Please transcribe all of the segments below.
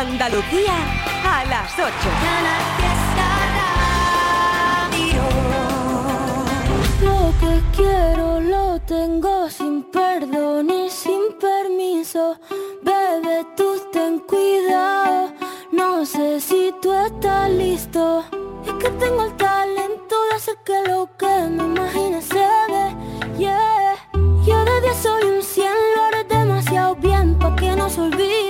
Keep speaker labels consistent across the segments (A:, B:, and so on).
A: Andalucía a las 8.
B: Lo que quiero lo tengo sin perdón y sin permiso. Bebe, tú ten cuidado. No sé si tú estás listo. Es que tengo el talento de hacer que lo que me imagine se ve. Yeah. Yo de 10 soy un 100, lo haré demasiado bien pa' que no se olvide.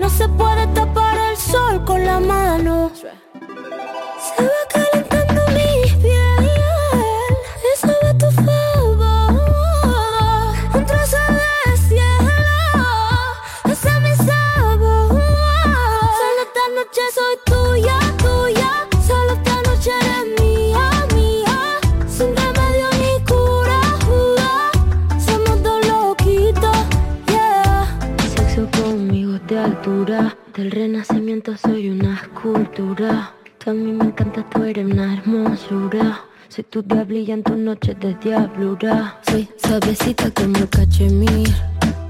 B: no se puede tapar el sol con la mano. Del renacimiento soy una escultura. A mí me encanta, tú eres una hermosura. Soy tu diablilla en tus noches de diablura. Soy suavecita como el cachemir.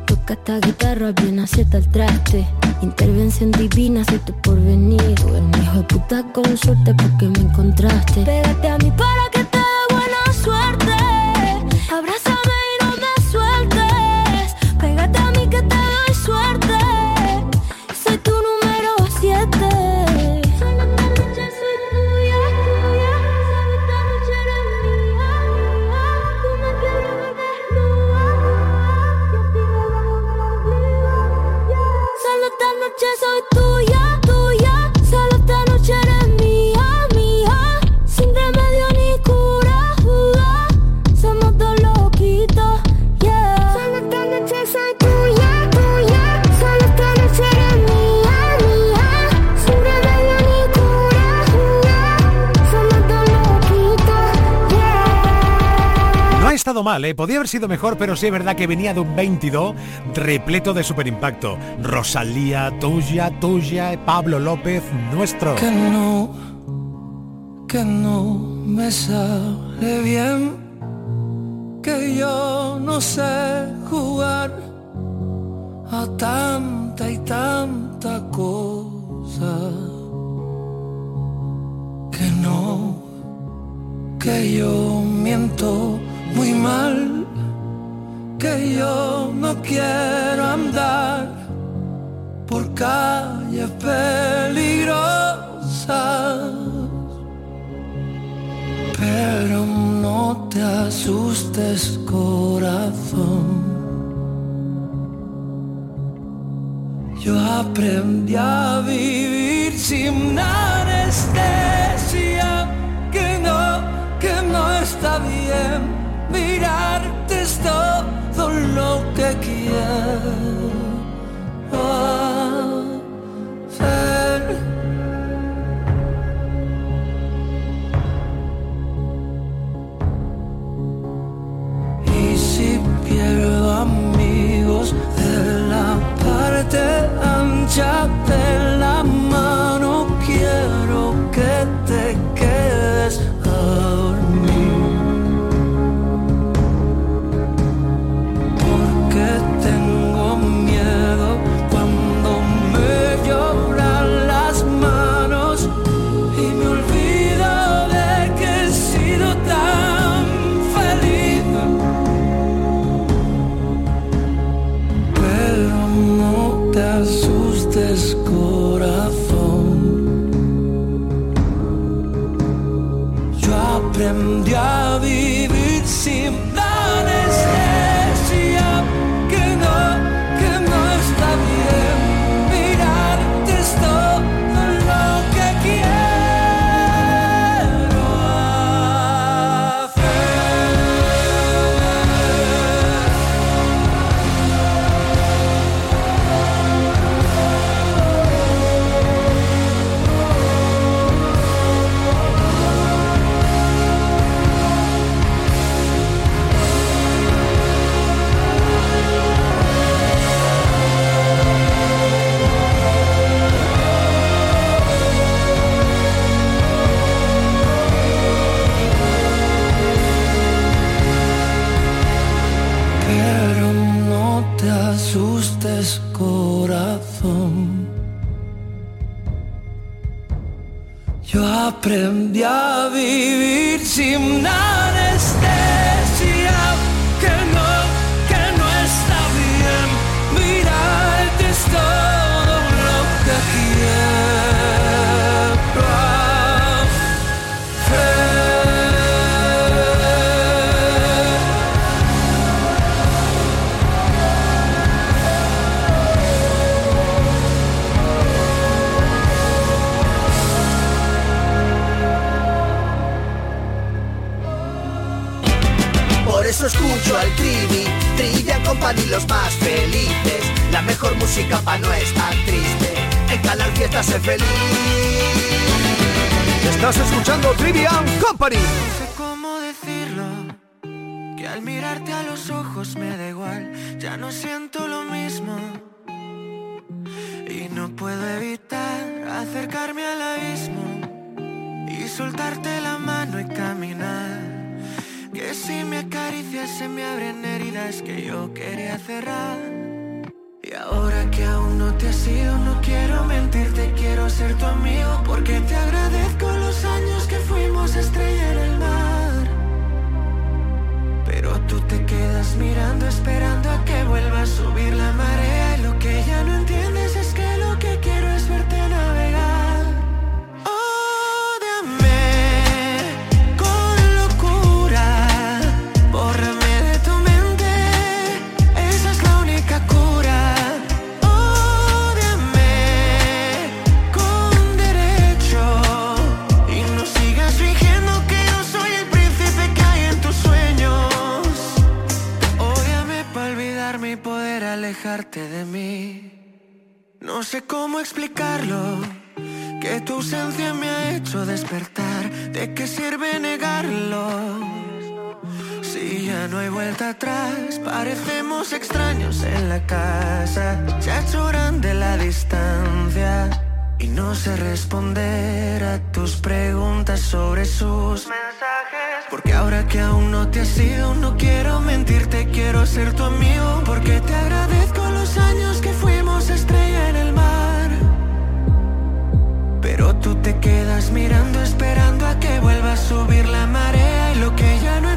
B: Toca esta guitarra bien acierta el traste. Intervención divina, soy tu porvenir. Eres un hijo de puta con suerte porque me encontraste. Pégate a mí para
C: mal, ¿eh? Podía haber sido mejor, pero sí es verdad que venía de un 22 repleto de superimpacto. Rosalía, tuya, tuya, Pablo López, nuestro.
D: Que no, que no me sale bien, que yo no sé jugar a tanta y tanta cosa. Que no, que yo miento muy mal, que yo no quiero andar por calles peligrosas. Pero no te asustes, corazón. Yo aprendí a vivir sin anestesia, que no, que no está bien. Mirarte es todo lo que quiero
E: Yo aprendí a vivir sin anestesia, que no,
F: Trivia Company los más felices. La mejor música pa' no estar triste. En Canal Fiesta sé feliz.
G: Estás escuchando Trivian Company.
E: No sé cómo decirlo, que al mirarte a los ojos me da igual, ya no siento lo mismo. Y no puedo evitar acercarme al abismo y soltarte la mano y caminar. Que si me acaricias se me abren heridas que yo quería cerrar. Y ahora que aún no te has ido, no quiero mentirte, quiero ser tu amigo porque te agradezco los años que fuimos estrella en el mar. Pero tú te quedas mirando, esperando a que vuelva a subir la marea. Lo que ya no entiendes alejarte de mí. No sé cómo explicarlo. Que tu ausencia me ha hecho despertar. ¿De qué sirve negarlo? Si ya no hay vuelta atrás, parecemos extraños en la casa. Se ha hecho grande la distancia. Y no sé responder a tus preguntas sobre sus mensajes. Porque ahora que aún no te has ido, no quiero mentirte, quiero ser tu amigo. Porque te agradezco los años que fuimos estrella en el mar. Pero tú te quedas mirando, esperando a que vuelva a subir la marea. Y lo que ya no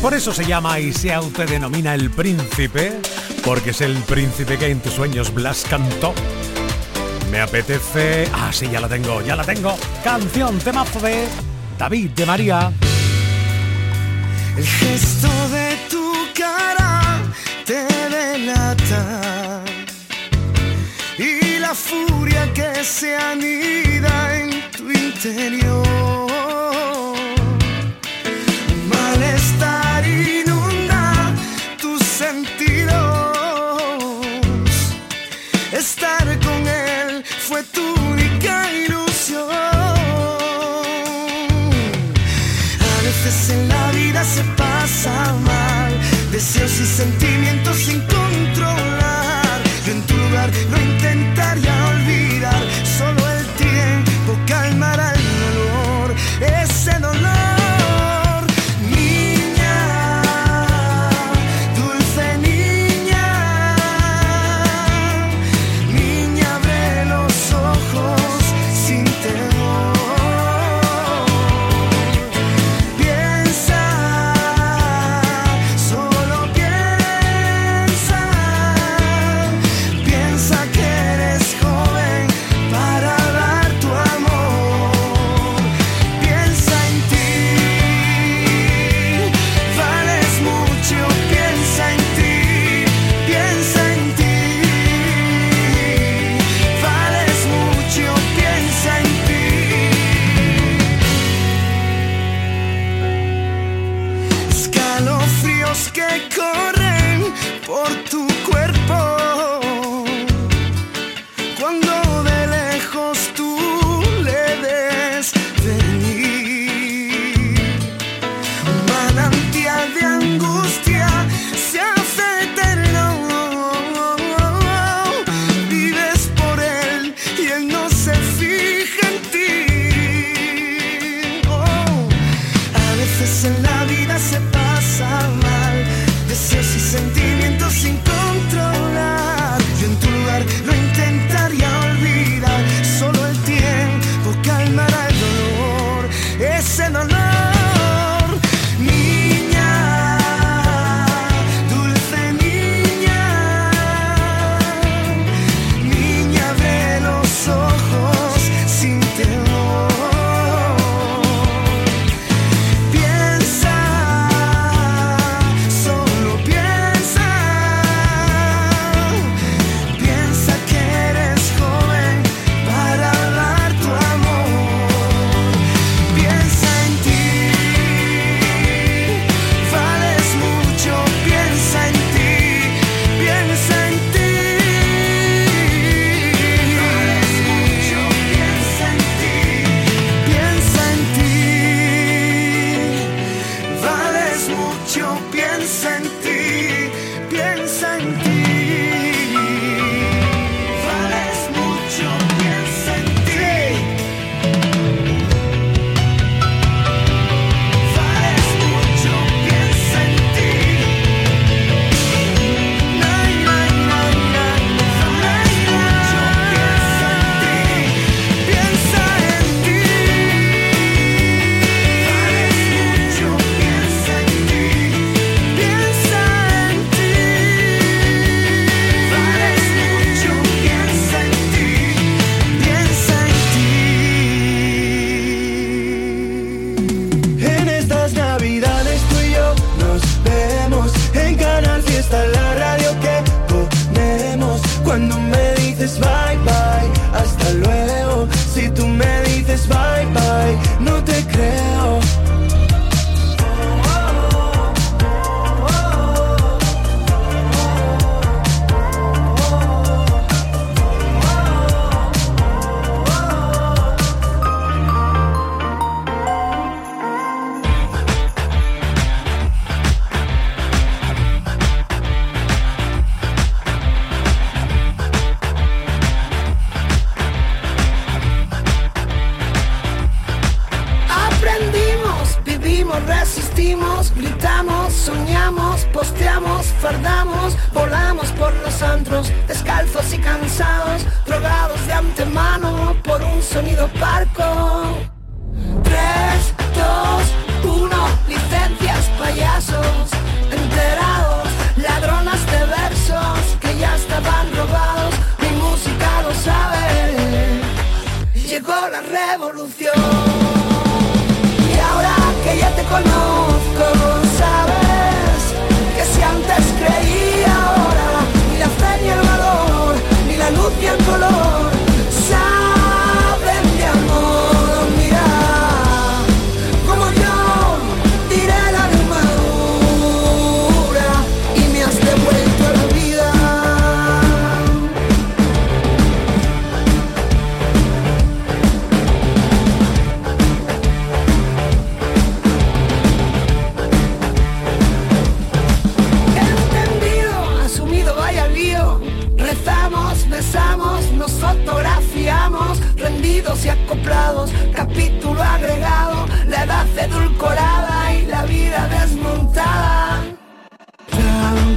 C: por eso se llama y se autodenomina el príncipe, porque es el príncipe que en tus sueños Blas cantó. Me apetece... Ah, sí, ya la tengo, ya la tengo. Canción, temazo de David de María.
E: El gesto de tu cara te delata y la furia que se anida en tu interior.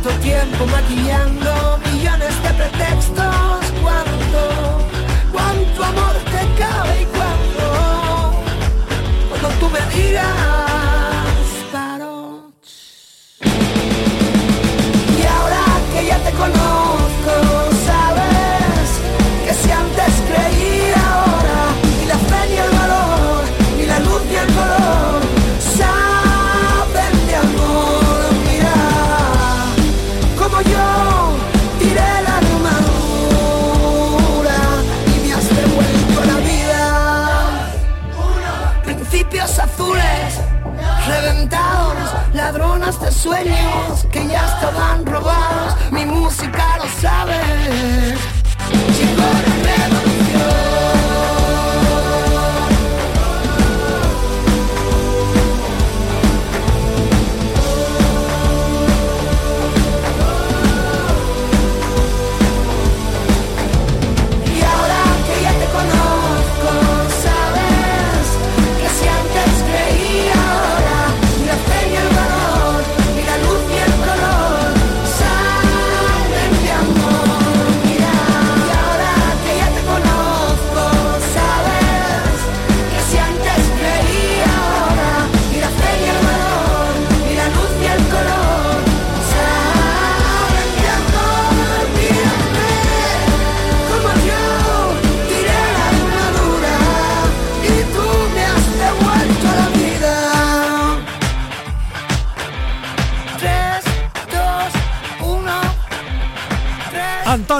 F: Como yo tiré la armadura sueños que ya estaban robados, mi música lo sabe.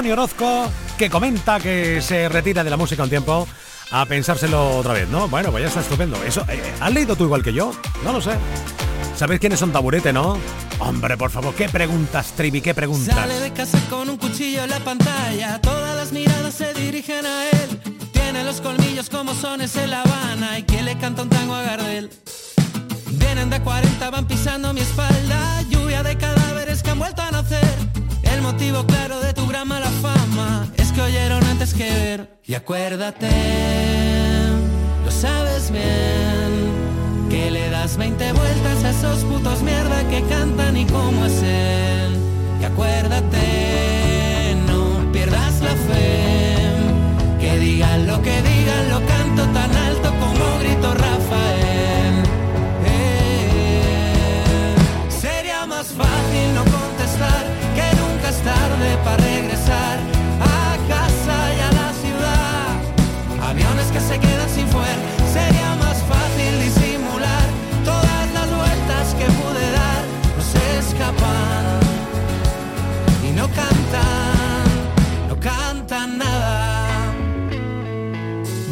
C: Antonio Orozco, que comenta que se retira de la música un tiempo a pensárselo otra vez, ¿no? Bueno, pues ya está estupendo. Eso, eh, ¿Has leído tú igual que yo? No lo sé. ¿Sabéis quiénes son Taburete, no? Hombre, por favor, ¿qué preguntas, Trivi? ¿Qué preguntas?
H: Sale de casa con un cuchillo en la pantalla, todas las miradas se dirigen a él. Tiene los colmillos como sones en La Habana y quien le canta un tango a Gardel. Vienen de 40, van pisando mi espalda, lluvia de cadáveres que han vuelto a nacer. El motivo claro de tu gran mala fama es que oyeron antes que ver. Y acuérdate, lo sabes bien, que le das 20 vueltas a esos putos mierda que cantan y cómo es él. Y acuérdate, no pierdas la fe, que digan lo que digan, lo canto tan alto como grito Rafael. Eh, Sería más fácil no contestar tarde para regresar a casa y a la ciudad. Aviones que se quedan sin fuer. Sería más fácil disimular todas las vueltas que pude dar. No se escapan y no cantan, no cantan nada.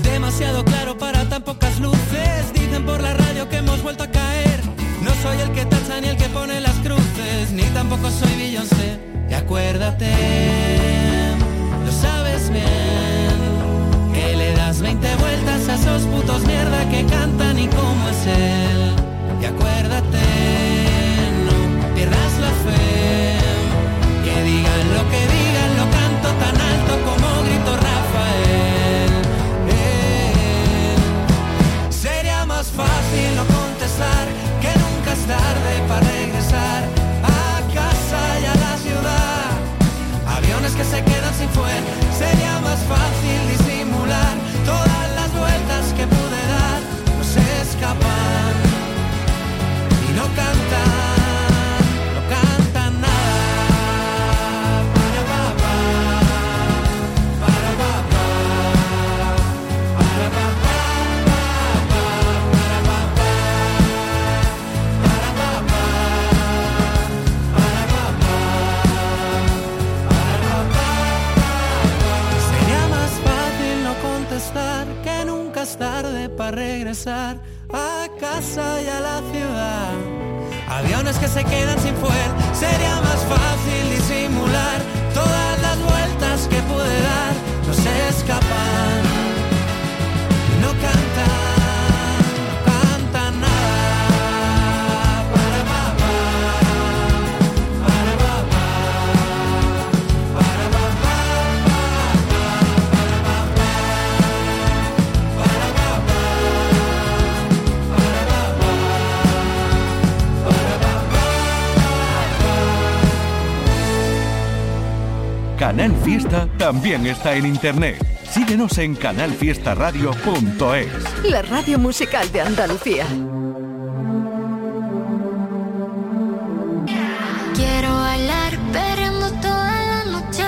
H: Demasiado claro para tan pocas luces. Dicen por la radio que hemos vuelto a caer. No soy el que tacha ni el que pone las cruces, ni tampoco soy Beyoncé. Acuérdate, lo sabes bien, que le das 20 vueltas a esos putos mierda que cantan y cómo es él. Y acuérdate, no pierdas la fe, que digan lo que digan, lo canto tan alto como grito Rafael. Eh, Sería más fácil no contestar que nunca es tarde para
I: también está en internet. Síguenos en canalfiestaradio.es.
J: La radio musical de Andalucía.
B: Quiero bailar perreando toda la noche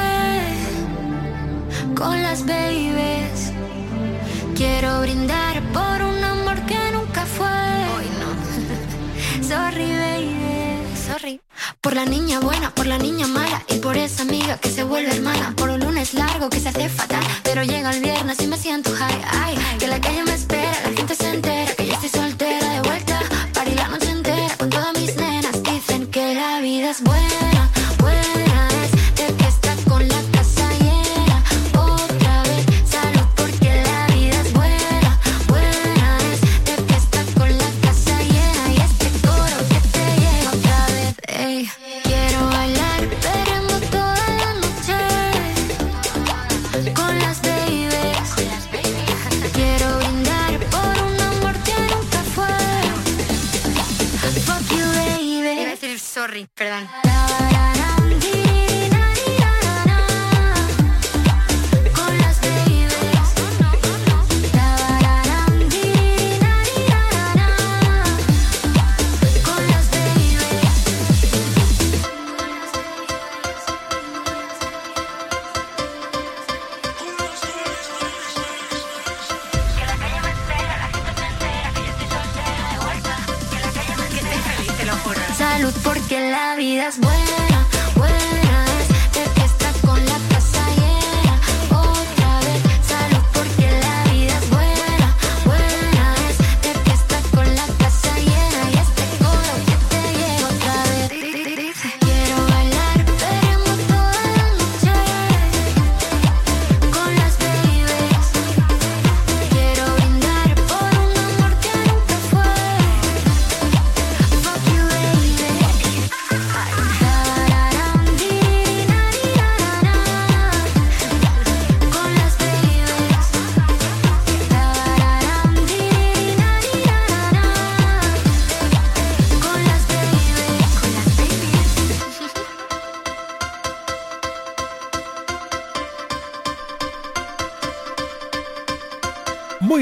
B: con las babies. Quiero brindar por un amor que nunca fue. Hoy no. Sorry, baby. Sorry. Por la niña buena, por la niña mala y por esa amiga que se vuelve hermana. Por que se hace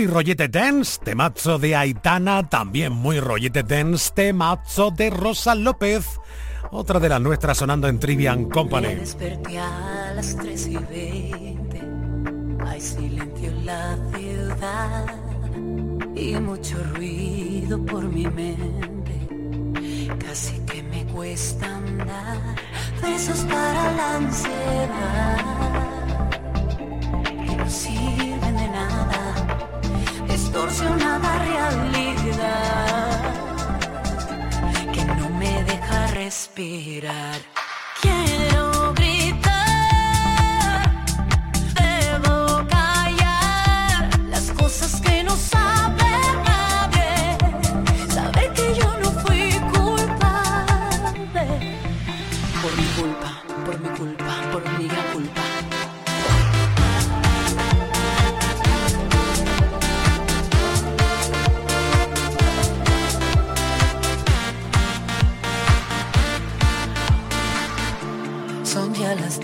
C: rollete dance, temazo de Aitana, también muy rollete dance, temazo de Rosa López, otra de las nuestras sonando en Trivian Company.
K: desperté a las 3 y 20, hay silencio en la ciudad y mucho ruido por mi mente, casi que me cuesta andar, besos para la ansiedad, distorsionada realidad que no me deja respirar.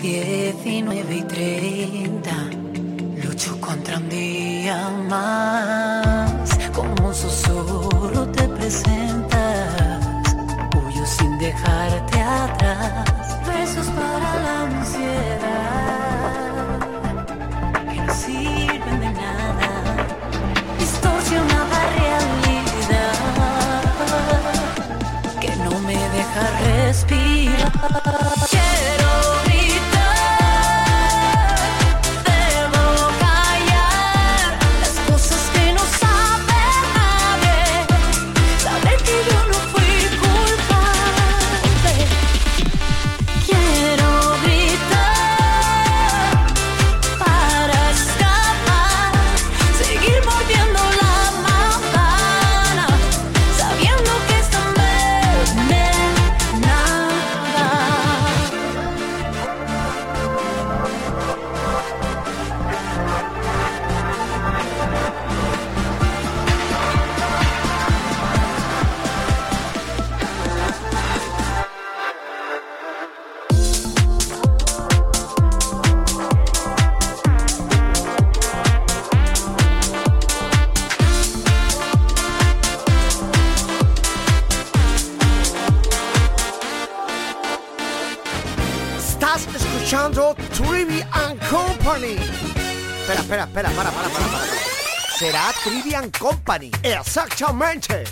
K: 19 y 30 lucho contra un día más. Como un susurro te presentas, huyo sin dejarte atrás. Besos para la ansiedad que no sirven de nada. Distorsionada realidad que no me deja respirar.
G: Exactamente.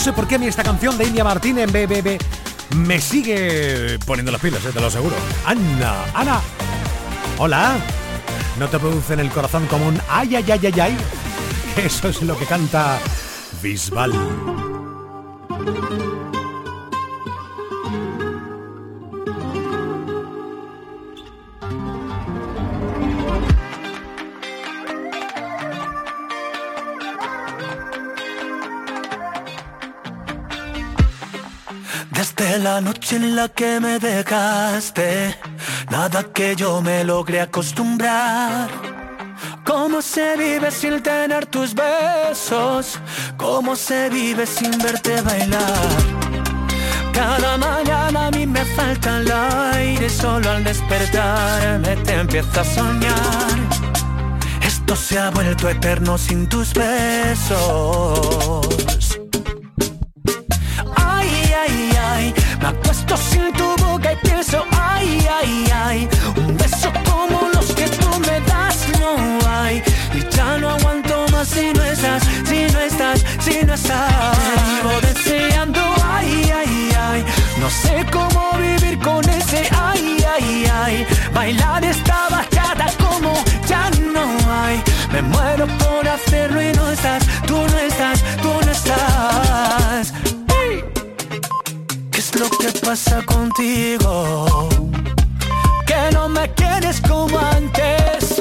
C: Sé por qué a mí esta canción de India Martínez en BBB me sigue poniendo las pilas, eh, te lo aseguro. Ana, Ana. Hola. No te produce en el corazón como un ay, ay, ay, ay, ay. Eso es lo que canta Bisbal.
L: Noche en la que me dejaste, nada que yo me logre acostumbrar. ¿Cómo se vive sin tener tus besos? ¿Cómo se vive sin verte bailar? Cada mañana a mí me falta el aire, solo al despertarme te empiezo a soñar. Esto se ha vuelto eterno sin tus besos. Sin tu boca y pienso, ay, ay, ay, un beso como los que tú me das no hay. Y ya no aguanto más si no estás, si no estás, si no estás. Vivo deseando, ay, ay, ay, no sé cómo vivir con ese, ay, ay, ay, bailar esta bachata como ya no hay. Me muero por hacerlo y no estás, tú no estás, tú no estás. Uy. ¿Qué es lo que pasa contigo? Que no me quieres como antes.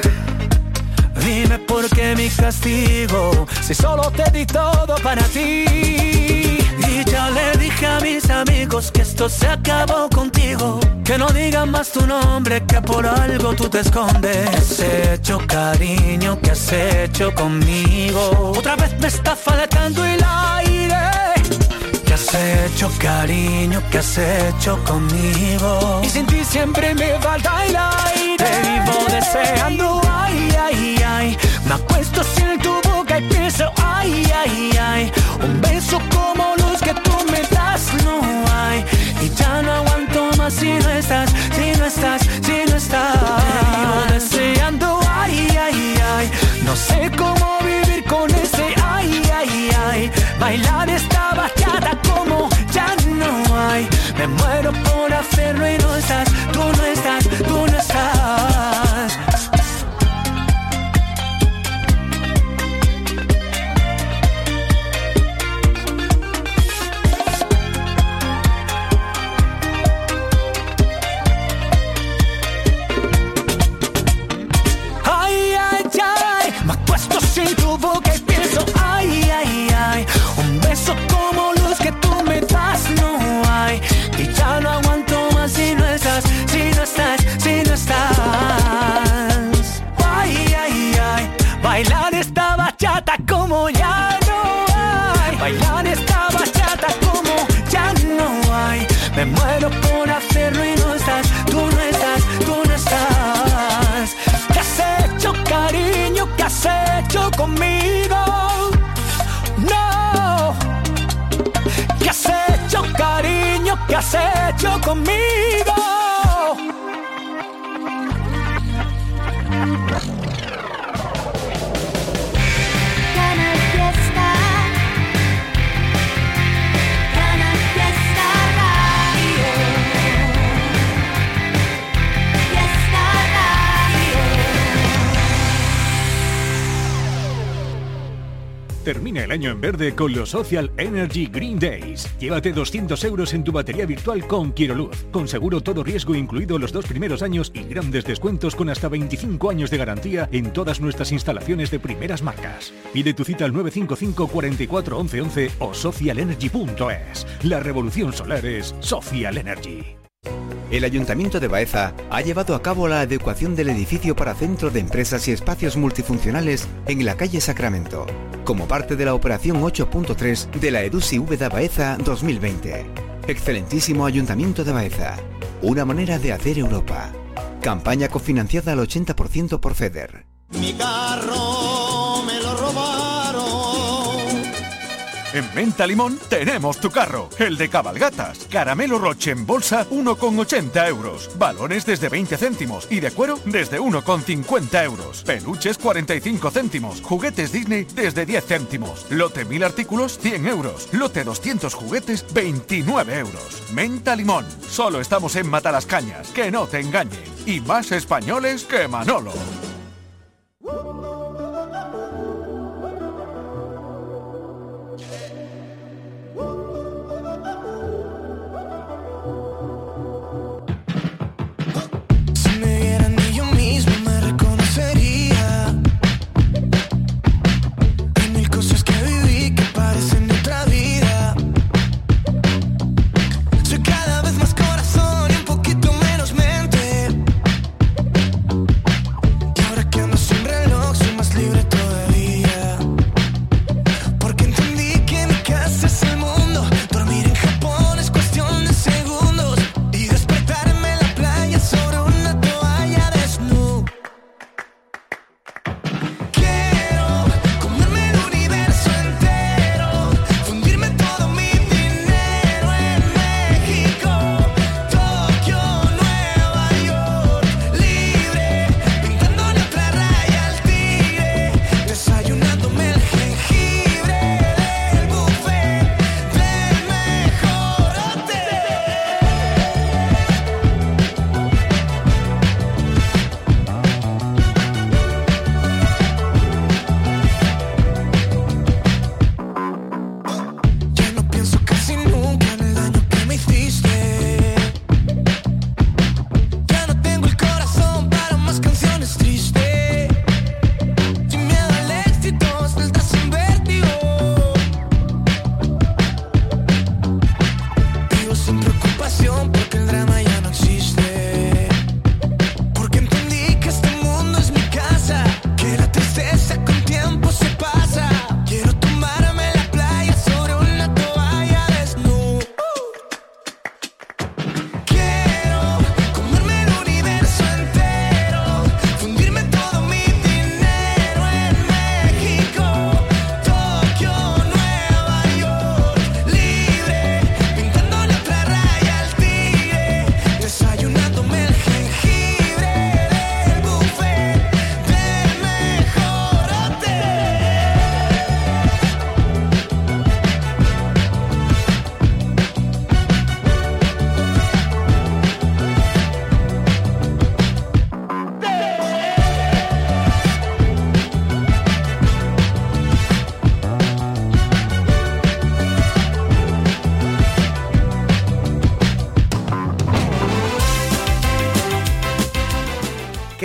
L: Dime por qué mi castigo, si solo te di todo para ti. Y ya le dije a mis amigos que esto se acabó contigo. Que no digan más tu nombre, que por algo tú te escondes. ¿Qué has hecho, cariño? ¿Qué has hecho conmigo? Otra vez me está faltando el aire. ¿Qué has hecho, cariño? ¿Qué has hecho conmigo? Y sin ti siempre me falta el aire. Te vivo deseando, ay, ay, ay. Me acuesto sin tu boca y pienso, ay, ay, ay. Un beso como los que tú me das no hay. Y ya no aguanto más si no estás, si no estás, si no estás. Te vivo deseando, ay, ay, ay. No sé cómo Bailar esta bachata como ya no hay. Me muero por hacerlo y no estás, tú no estás, tú no estás. Has hecho conmigo?
I: Termina el año en verde con los Social Energy Green Days. Llévate 200 euros en tu batería virtual con Quiero Luz, con seguro todo riesgo incluido los dos primeros años y grandes descuentos con hasta 25 años de garantía en todas nuestras instalaciones de primeras marcas. Pide tu cita al 955 44 11 11 o socialenergy.es. La revolución solar es Social Energy.
M: El Ayuntamiento de Baeza ha llevado a cabo la adecuación del edificio para centro de empresas y espacios multifuncionales en la calle Sacramento, como parte de la operación 8.3 de la EDUSI Úbeda Baeza 2020. Excelentísimo Ayuntamiento de Baeza. Una manera de hacer Europa. Campaña cofinanciada al 80% por FEDER.
N: Mi carro
O: En Menta Limón tenemos tu carro, el de cabalgatas. Caramelo Roche en bolsa 1,80 euros. Balones desde 20 céntimos y de cuero desde 1,50 euros. Peluches 45 céntimos. Juguetes Disney desde 10 céntimos. Lote 1000 artículos 100 euros. Lote 200 juguetes 29 euros. Menta Limón. Solo estamos en Matalascañas. Que no te engañen. Y más españoles que Manolo.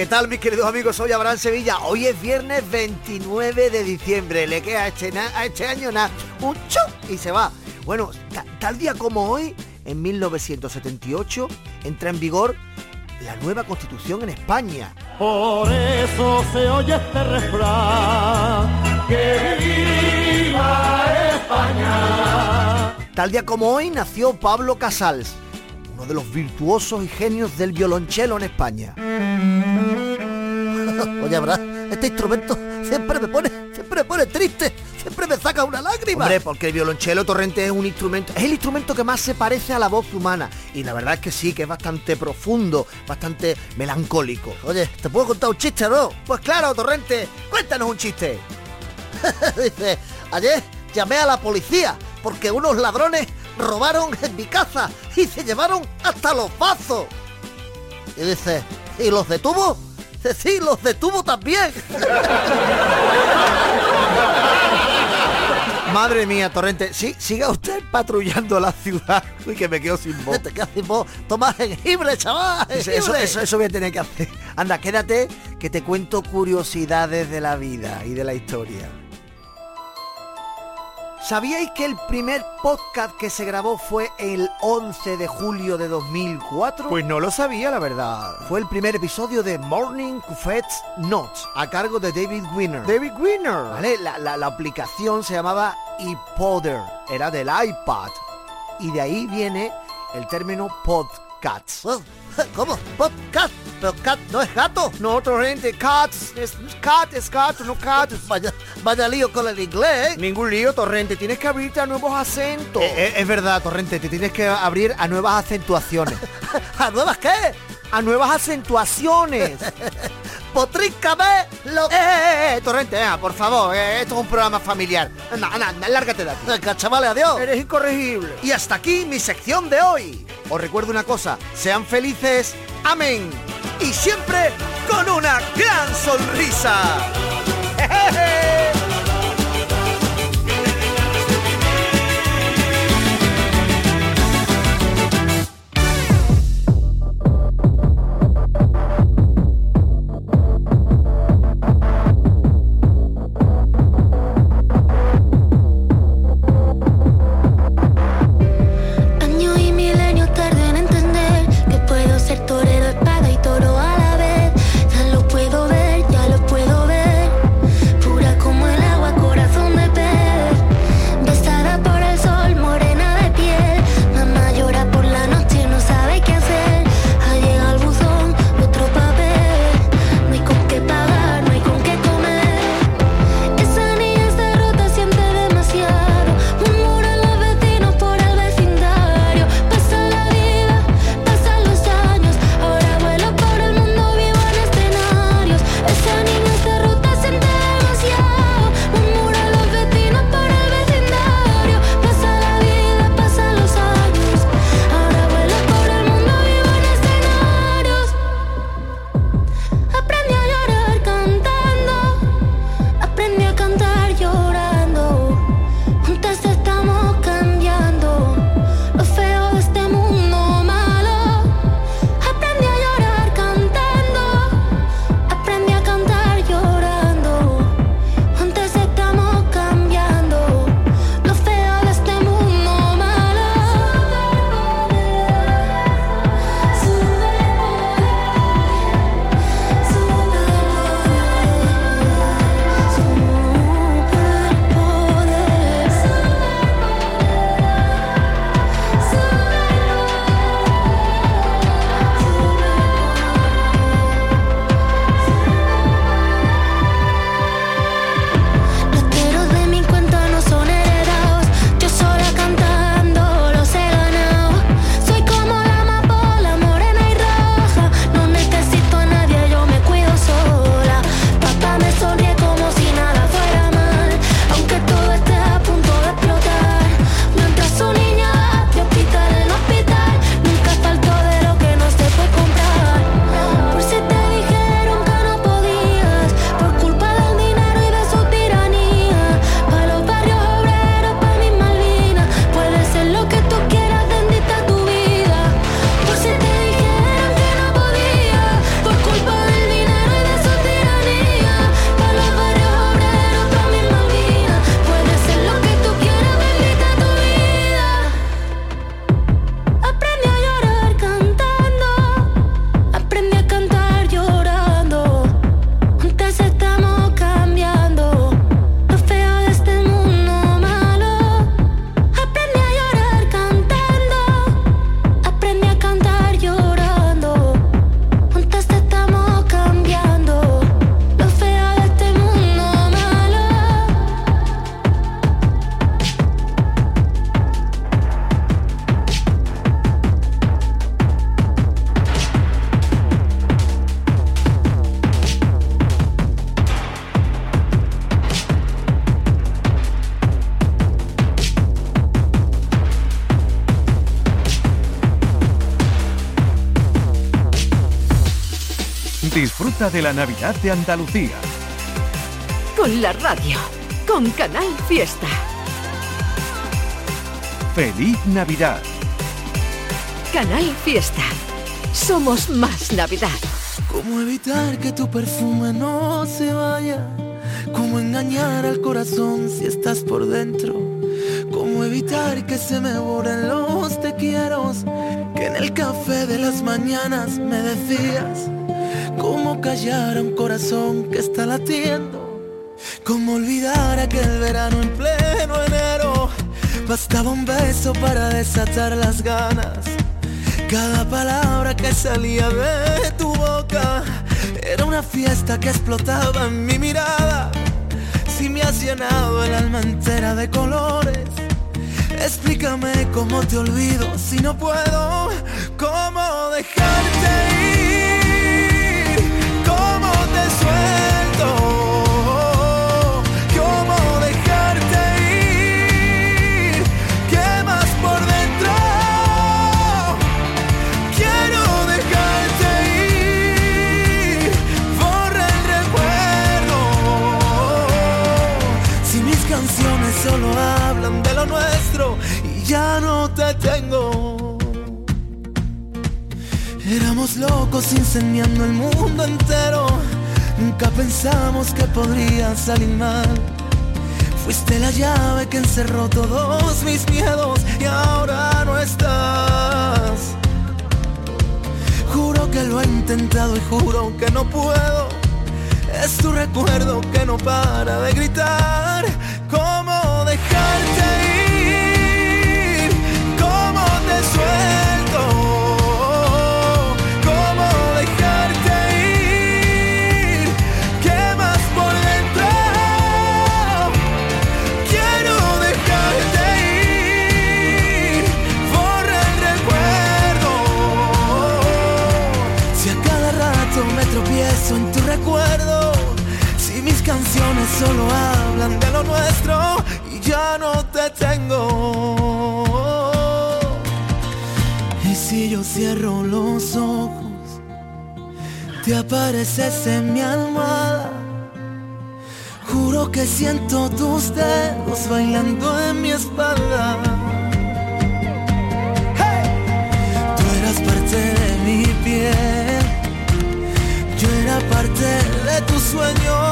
G: ¿Qué tal mis queridos amigos? Soy Abraham Sevilla. Hoy es viernes 29 de diciembre. Le queda a este, a este año nada. Un y se va. Bueno, ta- tal día como hoy, en 1978, entra en vigor la nueva constitución en España.
P: Por eso se oye este refrán. Que viva España.
G: Tal día como hoy nació Pablo Casals, uno de los virtuosos y genios del violonchelo en España. Oye, Abraham, este instrumento siempre me pone, siempre me pone triste, siempre me saca una lágrima. Hombre, porque el violonchelo torrente es un instrumento, es el instrumento que más se parece a la voz humana. Y la verdad es que sí, que es bastante profundo, bastante melancólico. Oye, ¿te puedo contar un chiste, no? Pues claro, torrente, cuéntanos un chiste. Dice, ayer llamé a la policía porque unos ladrones robaron en mi casa y se llevaron hasta los vasos. Y dice, ¿y los detuvo? Sí, los detuvo también. Madre mía, Torrente, sí, siga usted patrullando la ciudad. Uy, que me quedo sin voz. Te quedas sin voz. Toma jengibre, chaval. Eso, eso, eso voy a tener que hacer. Anda, quédate, que te cuento curiosidades de la vida y de la historia. ¿Sabíais que el primer podcast que se grabó fue el 11 de julio de 2004? Pues no lo sabía, la verdad. Fue el primer episodio de Morning Buffets Notes, a cargo de David Winner. David Winner. ¿Vale? La, la- la aplicación se llamaba iPodder, era del iPad. Y de ahí viene el término podcast.
B: ¿Cómo? Podcast. Pero cat no es gato. No, otro gente, cats. Es, cat es gato, no cat. Vaya, vaya, lío con el inglés. ¿eh?
G: Ningún lío, Torrente. Tienes que abrirte a nuevos acentos.
B: Eh, eh, es verdad, Torrente. Te tienes que abrir a nuevas acentuaciones. ¿A nuevas qué?
G: A nuevas acentuaciones.
B: Potríname lo...
G: Eh, eh, Torrente, por favor. esto es un programa familiar. Anda, anda, lárgate de aquí.
B: Chavales, adiós.
G: Eres incorregible.
B: Y hasta aquí mi sección de hoy.
G: Os recuerdo una cosa, sean felices, amén.
B: Y siempre con una gran sonrisa.
Q: de la
R: Navidad de Andalucía.
S: Con la radio, con Canal Fiesta.
R: Feliz Navidad.
S: Canal Fiesta. Somos más Navidad.
T: ¿Cómo evitar que tu perfume no se vaya? ¿Cómo engañar al corazón si estás por dentro? ¿Cómo evitar que se me borren los te quiero? Que en el café de las mañanas me decías callar a un corazón que está latiendo. Como olvidar aquel verano en pleno enero. Bastaba un beso para desatar las ganas. Cada palabra que salía de tu boca era una fiesta que explotaba en mi mirada. Si me has llenado el alma entera de colores, explícame cómo te olvido si no puedo, cómo dejarte ir. Tengo. Éramos locos incendiando el mundo entero. Nunca pensamos que podría salir mal. Fuiste la llave que encerró todos mis miedos y ahora no estás. Juro que lo he intentado y juro que no puedo. Es tu recuerdo que no para de gritar. ¿Cómo dejarte solo hablan de lo nuestro y ya no te tengo. Y si yo cierro los ojos, te apareces en mi almohada. Juro que siento tus dedos bailando en mi espalda. Tú eras parte de mi piel, yo era parte de tus sueños.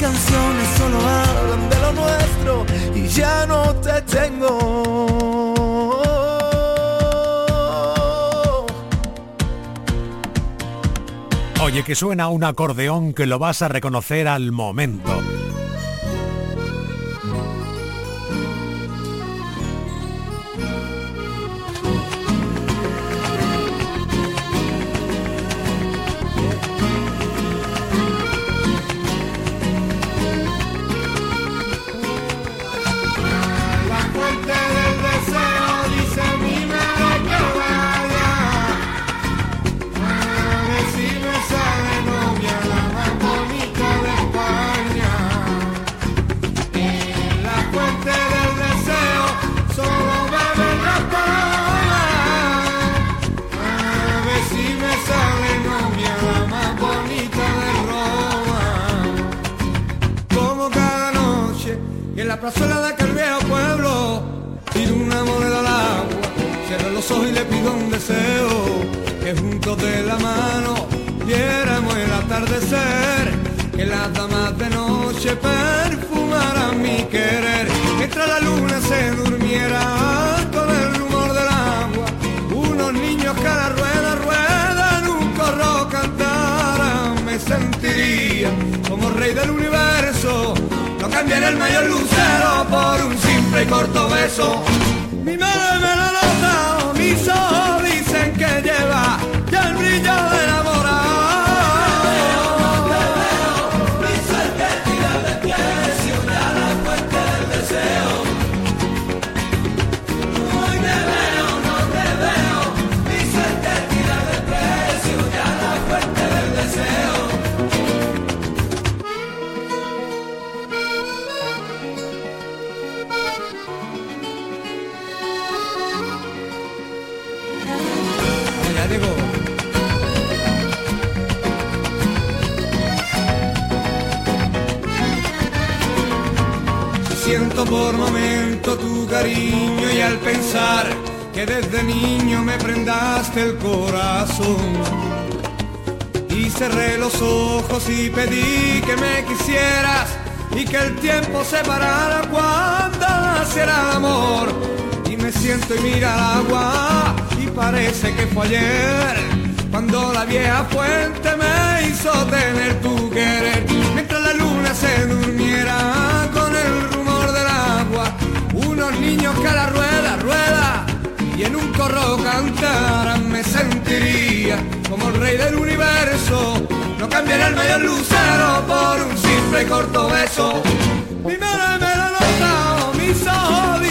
T: Canciones solo hablan de lo nuestro y ya no te tengo.
U: Oye, que suena un acordeón que lo vas a reconocer al momento.
V: Noche perfumaran mi querer, mientras la luna se durmiera con el rumor del agua, unos niños que a la rueda ruedan un corro cantaran, me sentiría como rey del universo. No cambiaré el mayor lucero por un simple y corto beso. Mi madre me lo nota, mis ojos y
U: al pensar que desde niño me prendaste el corazón. Y cerré los ojos y pedí que me quisieras y que el tiempo se parara cuando naciera amor. Y me siento y mira el agua y parece que fue ayer cuando la vieja fuente me hizo tener tu querer. Mientras la luna se durmiera niños que la rueda, rueda y en un corro cantaran me sentiría como el rey del universo. No cambiaría el medio lucero por un simple corto beso. Mi madre me lo ha notado, mis ojos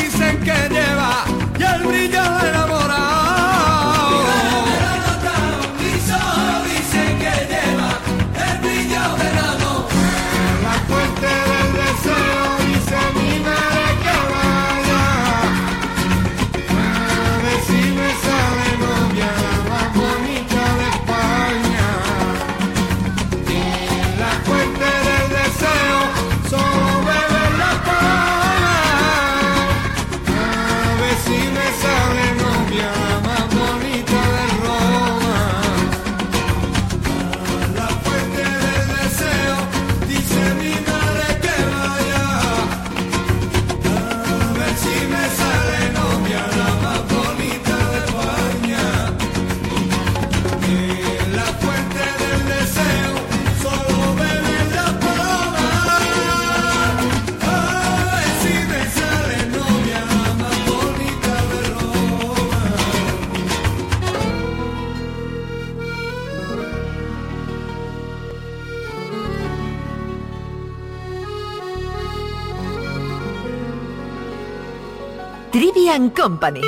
S: Company.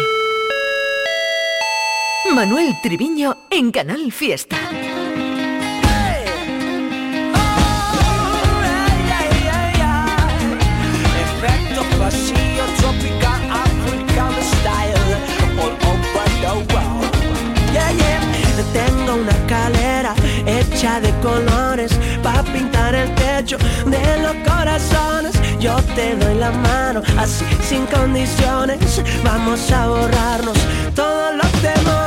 S: Manuel Triviño en Canal Fiesta.
J: Te doy la mano, así sin condiciones. Vamos a borrarnos todos los temores.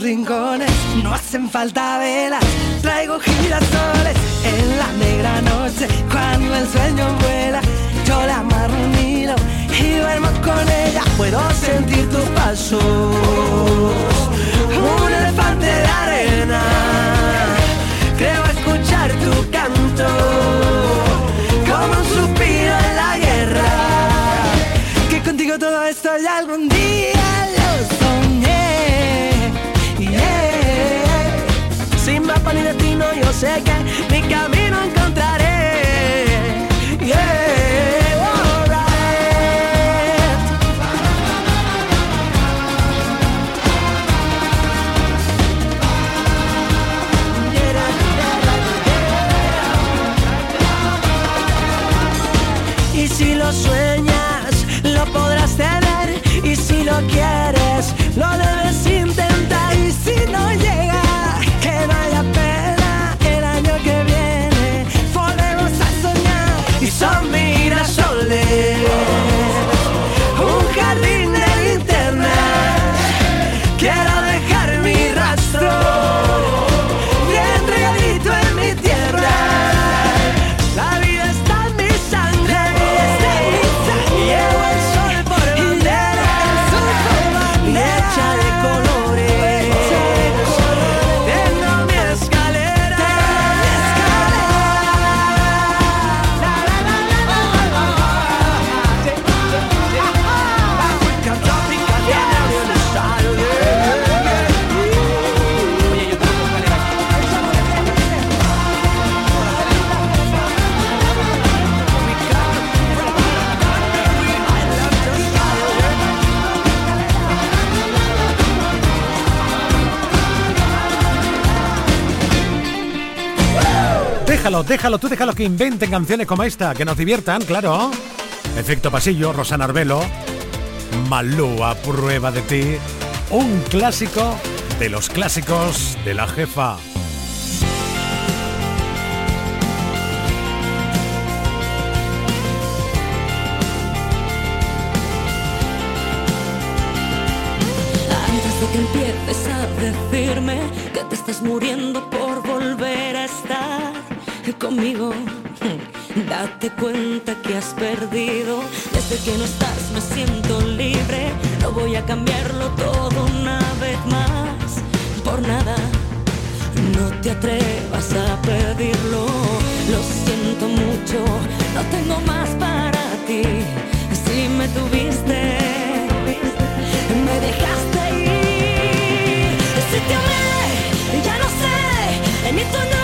J: Rincones, no hacen falta velas, traigo girasoles en la negra noche, cuando el sueño vuela, yo la amarro un y duermo con ella, puedo sentir tus pasos, un elefante de arena, creo escuchar tu canto, como un suspiro en la guerra, que contigo todo esto ya algún día lo Mapa ni destino, yo sé que mi camino
C: déjalo, tú déjalo que inventen canciones como esta, que nos diviertan, claro. Efecto Pasillo, Rosana Arbelo, Malú a prueba de ti, un clásico de los clásicos de la jefa.
W: Que empieces a decirme que te estás muriendo por volver a estar conmigo, date cuenta que has perdido. Desde que no estás me siento libre, no voy a cambiarlo todo una vez más. Por nada, no te atrevas a pedirlo. Lo siento mucho, no tengo más para ti. Si me tuviste, me dejaste ir. Si te amé, ya no sé, ni tu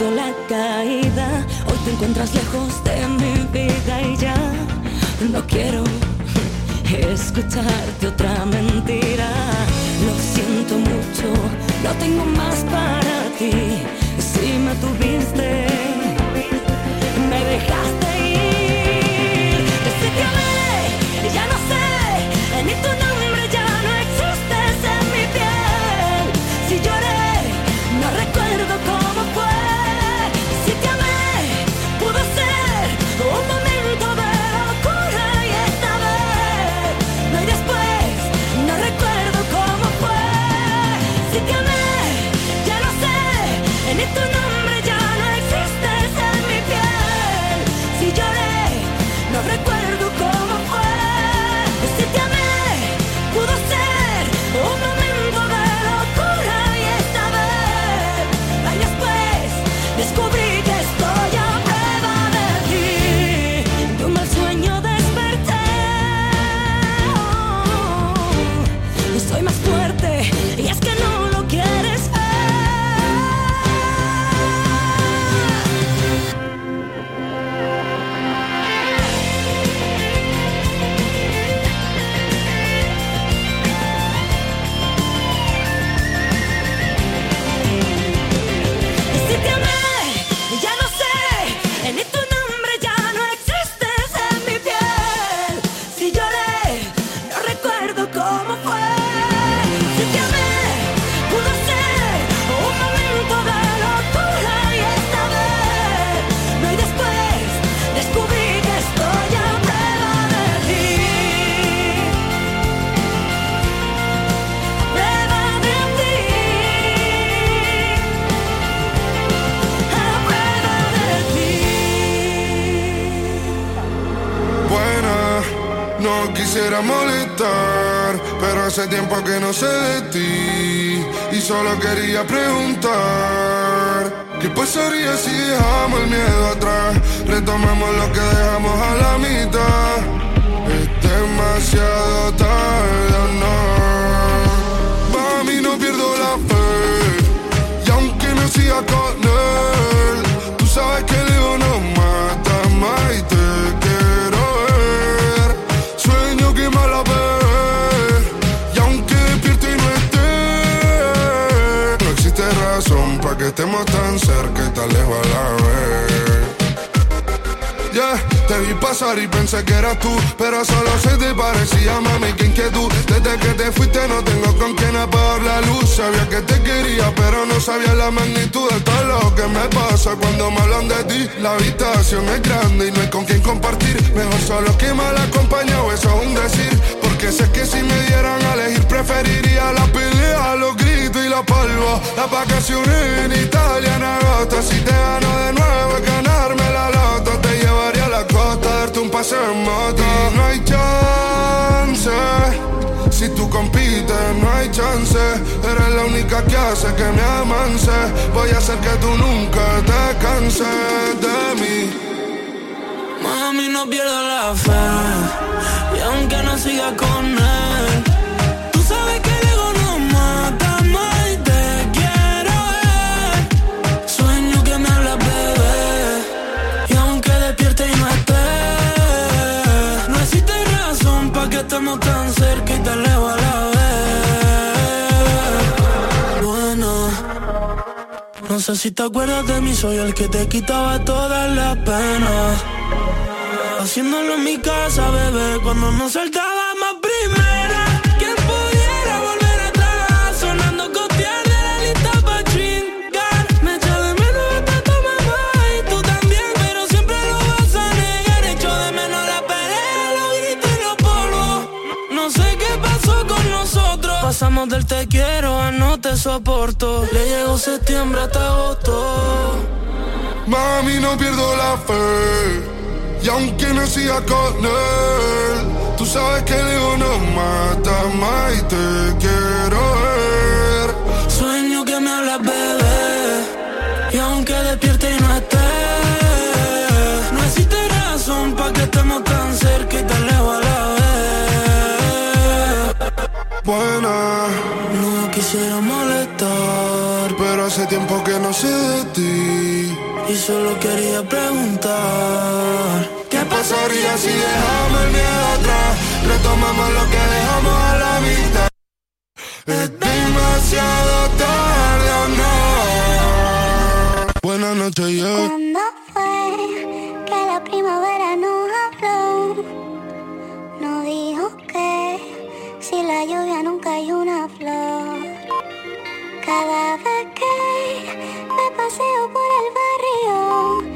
W: la caída. Hoy te encuentras lejos de mi vida y ya no quiero escucharte otra mentira. Lo siento mucho, no tengo más para ti. Si me tuviste,
X: quisiera molestar, pero hace tiempo que no sé de ti y solo quería preguntar. ¿Qué pasaría si dejamos el miedo atrás? Retomamos lo que dejamos a la mitad. Es demasiado tarde, ¿o no. Mami, no pierdo la fe. Y aunque no siga con él, tú sabes que estemos tan cerca y tan lejos a la vez. Yeah, te vi pasar y pensé que eras tú, pero solo se te parecía, mami, que inquietud. Desde que te fuiste no tengo con quién apagar la luz. Sabía que te quería, pero no sabía la magnitud de todo lo que me pasa cuando me hablan de ti. La habitación es grande y no hay con quién compartir. Mejor solo que mal acompañado, eso es un decir. Sé que si me dieran a elegir, preferiría la pelea, los gritos y la palma. Las vacaciones en Italia en agosto. Si te gano de nuevo, es ganarme la loto. Te llevaría a la costa, darte un paseo en moto. No hay chance. Si tú compites, no hay chance. Eres la única que hace que me amance. Voy a hacer que tú nunca te canses de mí.
D: Mami, no pierdo la fe. Y aunque no siga con él, tú sabes que el no mata más te quiero ver. Sueño que me hablas, bebé. Y aunque despierte y no esté, no existe razón para que estemos tan cerca y tan lejos a la vez. Bueno. No sé si te acuerdas de mí, soy el que te quitaba todas las penas. Haciéndolo en mi casa, bebé, cuando nos saltábamos primera. ¿Quién pudiera volver atrás? Sonando copiar de la lista pa' chingar. Me echo de menos hasta tu mamá y tú también, pero siempre lo vas a negar. Echo de menos la pelea, los gritos y los polvos. No sé qué pasó con nosotros. Pasamos del te quiero a no te soporto. Le llegó septiembre hasta agosto.
X: Mami, no pierdo la fe. Y aunque no siga con él, tú sabes que el ego no mata más y te quiero ver.
D: Sueño que me hablas, bebé. Y aunque despierte y no esté, no existe razón para que estemos tan cerca y tan lejos a la vez.
X: Buena,
D: No quisiera molestar,
X: pero hace tiempo que no sé de ti.
D: y solo quería preguntar
X: las orillas y dejamos el miedo atrás. Retomamos lo que dejamos a la vista. Es demasiado tarde o no. Buenas noches, yo. Yeah.
Y: ¿Cuándo fue que la primavera nos habló? No dijo que si la lluvia nunca hay una flor. Cada vez que me paseo por el barrio